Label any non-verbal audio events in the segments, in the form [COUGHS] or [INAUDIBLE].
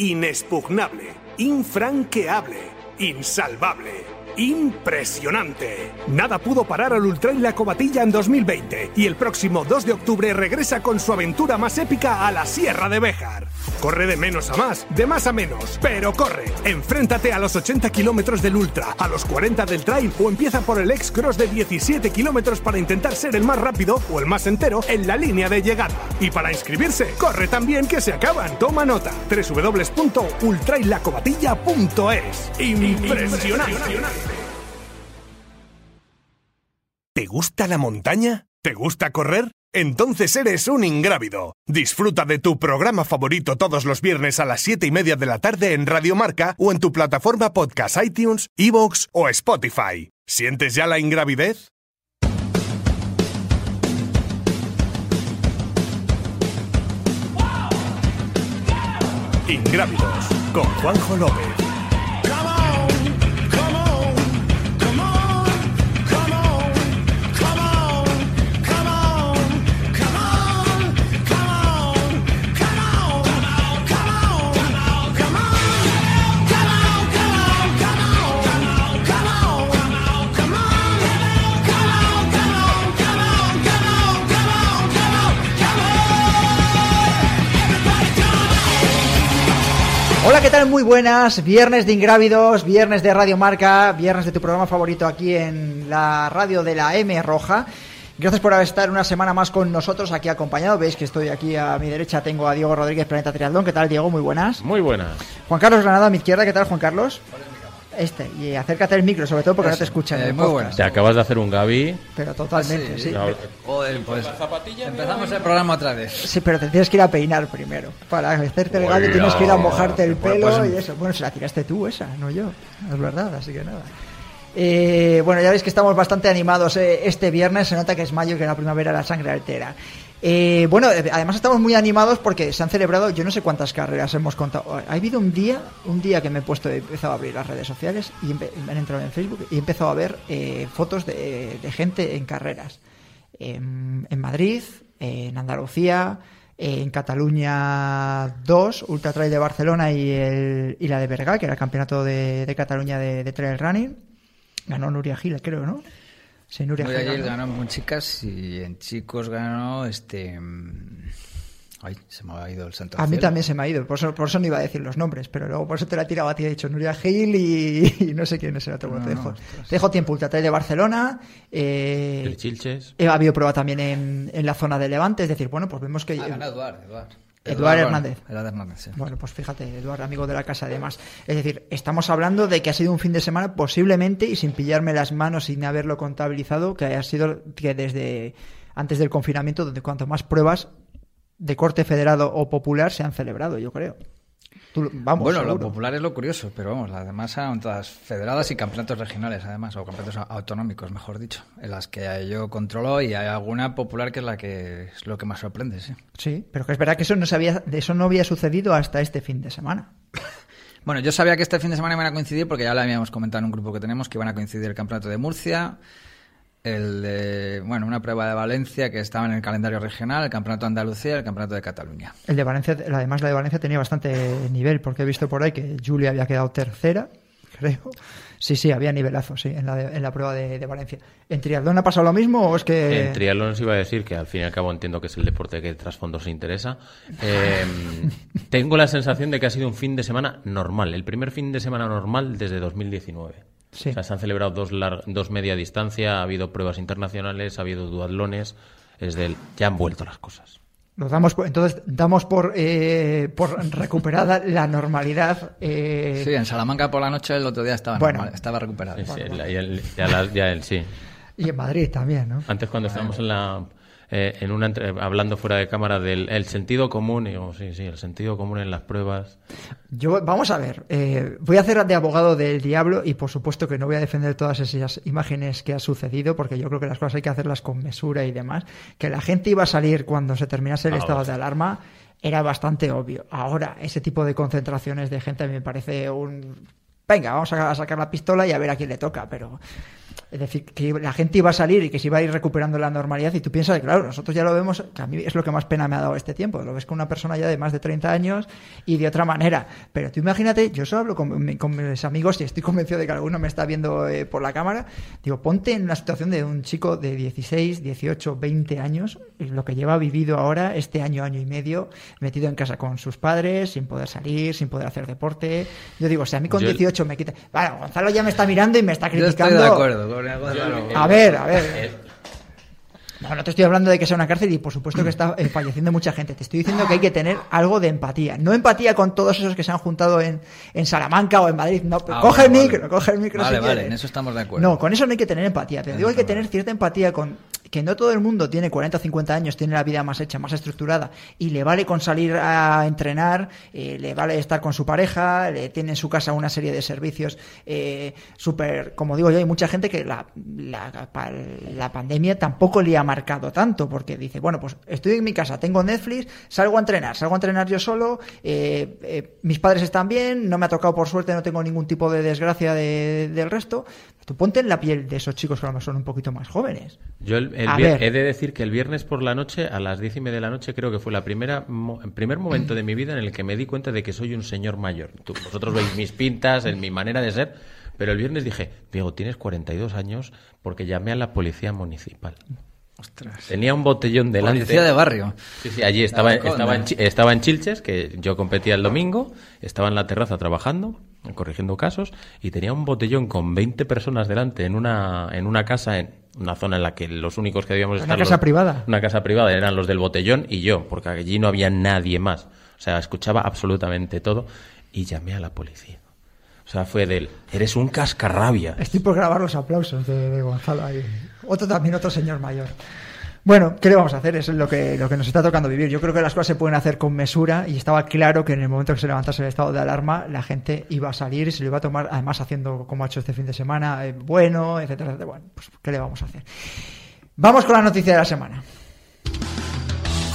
Inexpugnable, infranqueable, insalvable. Impresionante. Nada pudo parar al Ultrail La Cobatilla en 2020 y el próximo 2 de octubre regresa con su aventura más épica a la Sierra de Béjar. Corre de menos a más, de más a menos, pero corre. Enfréntate a los 80 kilómetros del Ultra, a los 40 del Trail o empieza por el X-Cross de 17 kilómetros para intentar ser el más rápido o el más entero en la línea de llegada. Y para inscribirse, corre también que se acaban. Toma nota. www.ultrailacobatilla.es. Impresionante. ¿Te gusta la montaña? ¿Te gusta correr? Entonces eres un ingrávido. Disfruta de tu programa favorito todos los viernes a las 7 y media de la tarde en Radio Marca o en tu plataforma podcast iTunes, Evox o Spotify. ¿Sientes ya la ingravidez? Ingrávidos con Juanjo López. Hola, ¿qué tal? Muy buenas. Viernes de Ingrávidos, viernes de Radio Marca, viernes de tu programa favorito aquí en la radio de la M Roja. Gracias por estar una semana más con nosotros aquí acompañado. Veis que estoy aquí a mi derecha, tengo a Diego Rodríguez, Planeta Triatlón. ¿Qué tal, Diego? Muy buenas. Muy buenas. Juan Carlos Granada a mi izquierda. ¿Qué tal, Juan Carlos? Este, y acércate al micro, sobre todo porque no te escuchan. Eh, muy buenas. Te acabas de hacer un Gaby. Pero totalmente, sí. No, Joder, pues empezamos el programa otra vez. Sí, pero te tienes que ir a peinar primero. Para hacerte el gallo Oiga. tienes que ir a mojarte el Bueno, pelo pues- y eso. Bueno, se la tiraste tú esa, no yo. Es verdad, así que nada. Eh, bueno, ya veis que estamos bastante animados eh, este viernes. Se nota que es mayo y que la primavera la sangre altera. Eh, bueno, eh, además estamos muy animados porque se han celebrado, yo no sé cuántas carreras hemos contado. Ha habido un día, un día que me he puesto, he empezado a abrir las redes sociales y me han entrado en Facebook y he empezado a ver eh, fotos de, gente en carreras. En, Madrid, en Andalucía, en Cataluña 2, Ultra Trail de Barcelona y, el, la de Berga, que era el campeonato de, Cataluña de trail running. Ganó Nuria Gil, creo, ¿no? Sí, Nuria, Nuria Gil Gil ganó. ganó en chicas y en chicos ganó este. mm, Ay, se me ha ido el santo. A mí cielo. también se me ha ido, por eso, por eso no iba a decir los nombres, pero luego por eso te la he tirado a ti, he dicho Nuria Gil y, [LAUGHS] y no sé quién es el otro. Bueno, te, No, dejo, ostras. te dejo tiempo, Ultra Trail de Barcelona. Eh, el Chilches. ha habido prueba también en, en la zona de Levante, es decir, bueno, pues vemos que... Ah, ganó Eduard, Eduard. Eduard Hernández. Hernández, sí. Bueno, pues fíjate, Eduardo, amigo de la casa además. Es decir, estamos hablando de que ha sido un fin de semana posiblemente, y sin pillarme las manos, sin haberlo contabilizado, que haya sido que desde antes del confinamiento, donde cuanto más pruebas de corte federado o popular se han celebrado, yo creo. Tú- vamos, bueno, lo popular es lo curioso, pero vamos, las demás eran todas federadas y campeonatos regionales, además, o campeonatos autonómicos, mejor dicho, en las que yo controlo y hay alguna popular que es la que es lo que más sorprende, sí. Sí, pero que es verdad que eso no, se había, eso no había sucedido hasta este fin de semana. [COUGHS] Bueno, yo sabía que este fin de semana iban a coincidir porque ya lo habíamos comentado en un grupo que tenemos que iban a coincidir el campeonato de Murcia, el de, bueno, una prueba de Valencia que estaba en el calendario regional, el campeonato de Andalucía y el campeonato de Cataluña. El de Valencia, además la de Valencia tenía bastante nivel, porque he visto por ahí que Julia había quedado tercera, creo. Sí, sí, había nivelazo, sí, en la, de- en la prueba de, de Valencia. ¿En triatlón ha pasado lo mismo o es que...? En triatlón os iba a decir que al fin y al cabo entiendo que es el deporte que de trasfondo se interesa. Eh, [LAUGHS] tengo la sensación de que ha sido un fin de semana normal, el primer fin de semana normal desde 2019. Sí. O sea, se han celebrado dos, dos media distancia, ha habido pruebas internacionales, ha habido duatlones, es del, ya han vuelto las cosas. Nos damos por- entonces damos por, eh, por recuperada la normalidad. eh, Sí, en Salamanca por la noche el otro día estaba, Bueno. normal, estaba recuperado. Sí, sí, la- ya, el- ya la- ya el- sí. Y en Madrid también, ¿no? Antes cuando estábamos en la eh, en una entre- hablando fuera de cámara del el sentido común, y digo, sí, sí, el sentido común en las pruebas. Yo, vamos a ver, eh, voy a hacer de abogado del diablo y por supuesto que no voy a defender todas esas imágenes que ha sucedido porque yo creo que las cosas hay que hacerlas con mesura y demás. Que la gente iba a salir cuando se terminase el Ah, estado de alarma era bastante obvio. Ahora, ese tipo de concentraciones de gente me parece un... Venga, vamos a sacar la pistola y a ver a quién le toca, pero Es decir, que la gente iba a salir y que se iba a ir recuperando la normalidad y tú piensas, claro, nosotros ya lo vemos, que a mí es lo que más pena me ha dado este tiempo, lo ves con una persona ya de más de 30 años y de otra manera. Pero tú imagínate, yo solo hablo con, mis amigos y estoy convencido de que alguno me está viendo eh, por la cámara, digo, ponte en la situación de un chico de 16, 18, 20 años, lo que lleva vivido ahora este año, año y medio, metido en casa con sus padres, sin poder salir, sin poder hacer deporte. Yo digo, o sea, a mí con 18 me quita... Bueno, Gonzalo ya me está mirando y me está criticando. Yo estoy de acuerdo a ver, a ver. Eh, no, no te estoy hablando de que sea una cárcel y por supuesto que está eh, falleciendo mucha gente. Te estoy diciendo que hay que tener algo de empatía. No empatía con todos esos que se han juntado en, en Salamanca o en Madrid. No, ah, coge el micro, coge el micro. Vale, vale, en eso estamos de acuerdo. No, con eso no hay que tener empatía. Te digo, hay que tener cierta empatía con que no todo el mundo tiene 40 o 50 años, tiene la vida más hecha, más estructurada y le vale con salir a entrenar, eh, le vale estar con su pareja, le tiene en su casa una serie de servicios eh, súper, como digo yo, hay mucha gente que la, la, la pandemia tampoco le ha marcado tanto porque dice, bueno, pues estoy en mi casa, tengo Netflix, salgo a entrenar, salgo a entrenar yo solo, eh, eh, mis padres están bien, no me ha tocado por suerte, no tengo ningún tipo de desgracia del resto. Tú ponte en la piel de esos chicos que a lo mejor son un poquito más jóvenes. Yo el, he de decir que el viernes por la noche, a las diez y media de la noche, creo que fue la primera, el primer momento de mi vida en el que me di cuenta de que soy un señor mayor. vosotros veis mis pintas, en mi manera de ser, pero el viernes dije, Diego, tienes 42 años porque llamé a la policía municipal. Tenía un botellón delante. Policía de barrio. Sí, sí, allí estaba, estaba, en, estaba en Chilches, que yo competía el domingo, estaba en la terraza trabajando, corrigiendo casos, y tenía un botellón con 20 personas delante en una, en una casa, en una zona en la que los únicos que debíamos estar... ¿Una casa privada? Una casa privada, eran los del botellón y yo, porque allí no había nadie más. O sea, escuchaba absolutamente todo y llamé a la policía. O sea, fue del, eres un cascarrabia. Estoy por grabar los aplausos de, Gonzalo ahí. Otro también, otro señor mayor. Bueno, ¿qué le vamos a hacer? Es lo que, lo que nos está tocando vivir. Yo creo que las cosas se pueden hacer con mesura y estaba claro que en el momento que se levantase el estado de alarma, la gente iba a salir se lo iba a tomar, además haciendo como ha hecho este fin de semana, eh, bueno, etcétera, etcétera. Bueno, pues ¿qué le vamos a hacer? Vamos con la noticia de la semana.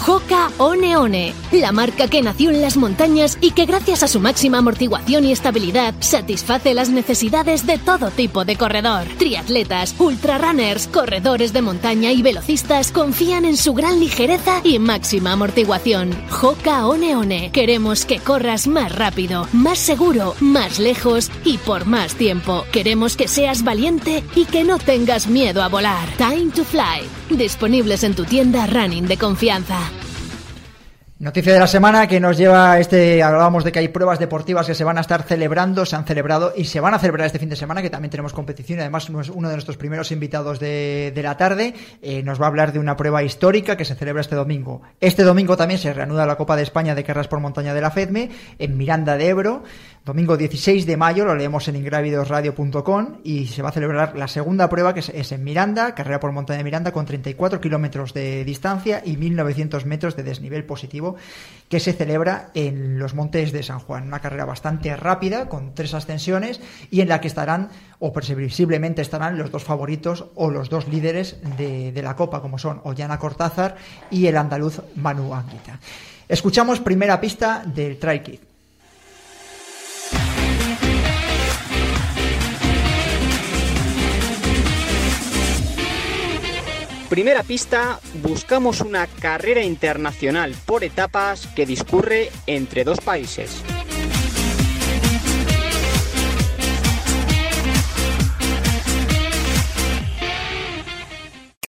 Hoka One la marca que nació en las montañas y que gracias a su máxima amortiguación y estabilidad satisface las necesidades de todo tipo de corredor. Triatletas, ultrarunners, corredores de montaña y velocistas confían en su gran ligereza y máxima amortiguación. Hoka One One, queremos que corras más rápido, más seguro, más lejos y por más tiempo. Queremos que seas valiente y que no tengas miedo a volar. Time to Fly, disponibles en tu tienda running de confianza. Noticia de la semana que nos lleva este, hablábamos de que hay pruebas deportivas que se van a estar celebrando, se han celebrado y se van a celebrar este fin de semana, que también tenemos competición, además uno de nuestros primeros invitados de, la tarde eh, nos va a hablar de una prueba histórica que se celebra este domingo. Este domingo también se reanuda la Copa de España de Carreras por Montaña de la FEDME en Miranda de Ebro, domingo 16 de mayo, lo leemos en ingravidosradio.com y se va a celebrar la segunda prueba que es, en Miranda, carrera por montaña de Miranda con 34 kilómetros de distancia y 1900 metros de desnivel positivo que se celebra en los montes de San Juan. Una carrera bastante rápida con tres ascensiones y en la que estarán o previsiblemente estarán los dos favoritos o los dos líderes de, la Copa como son Ollana Cortázar y el andaluz Manu Anguita. Escuchamos primera pista del Try Primera pista, buscamos una carrera internacional por etapas que discurre entre dos países.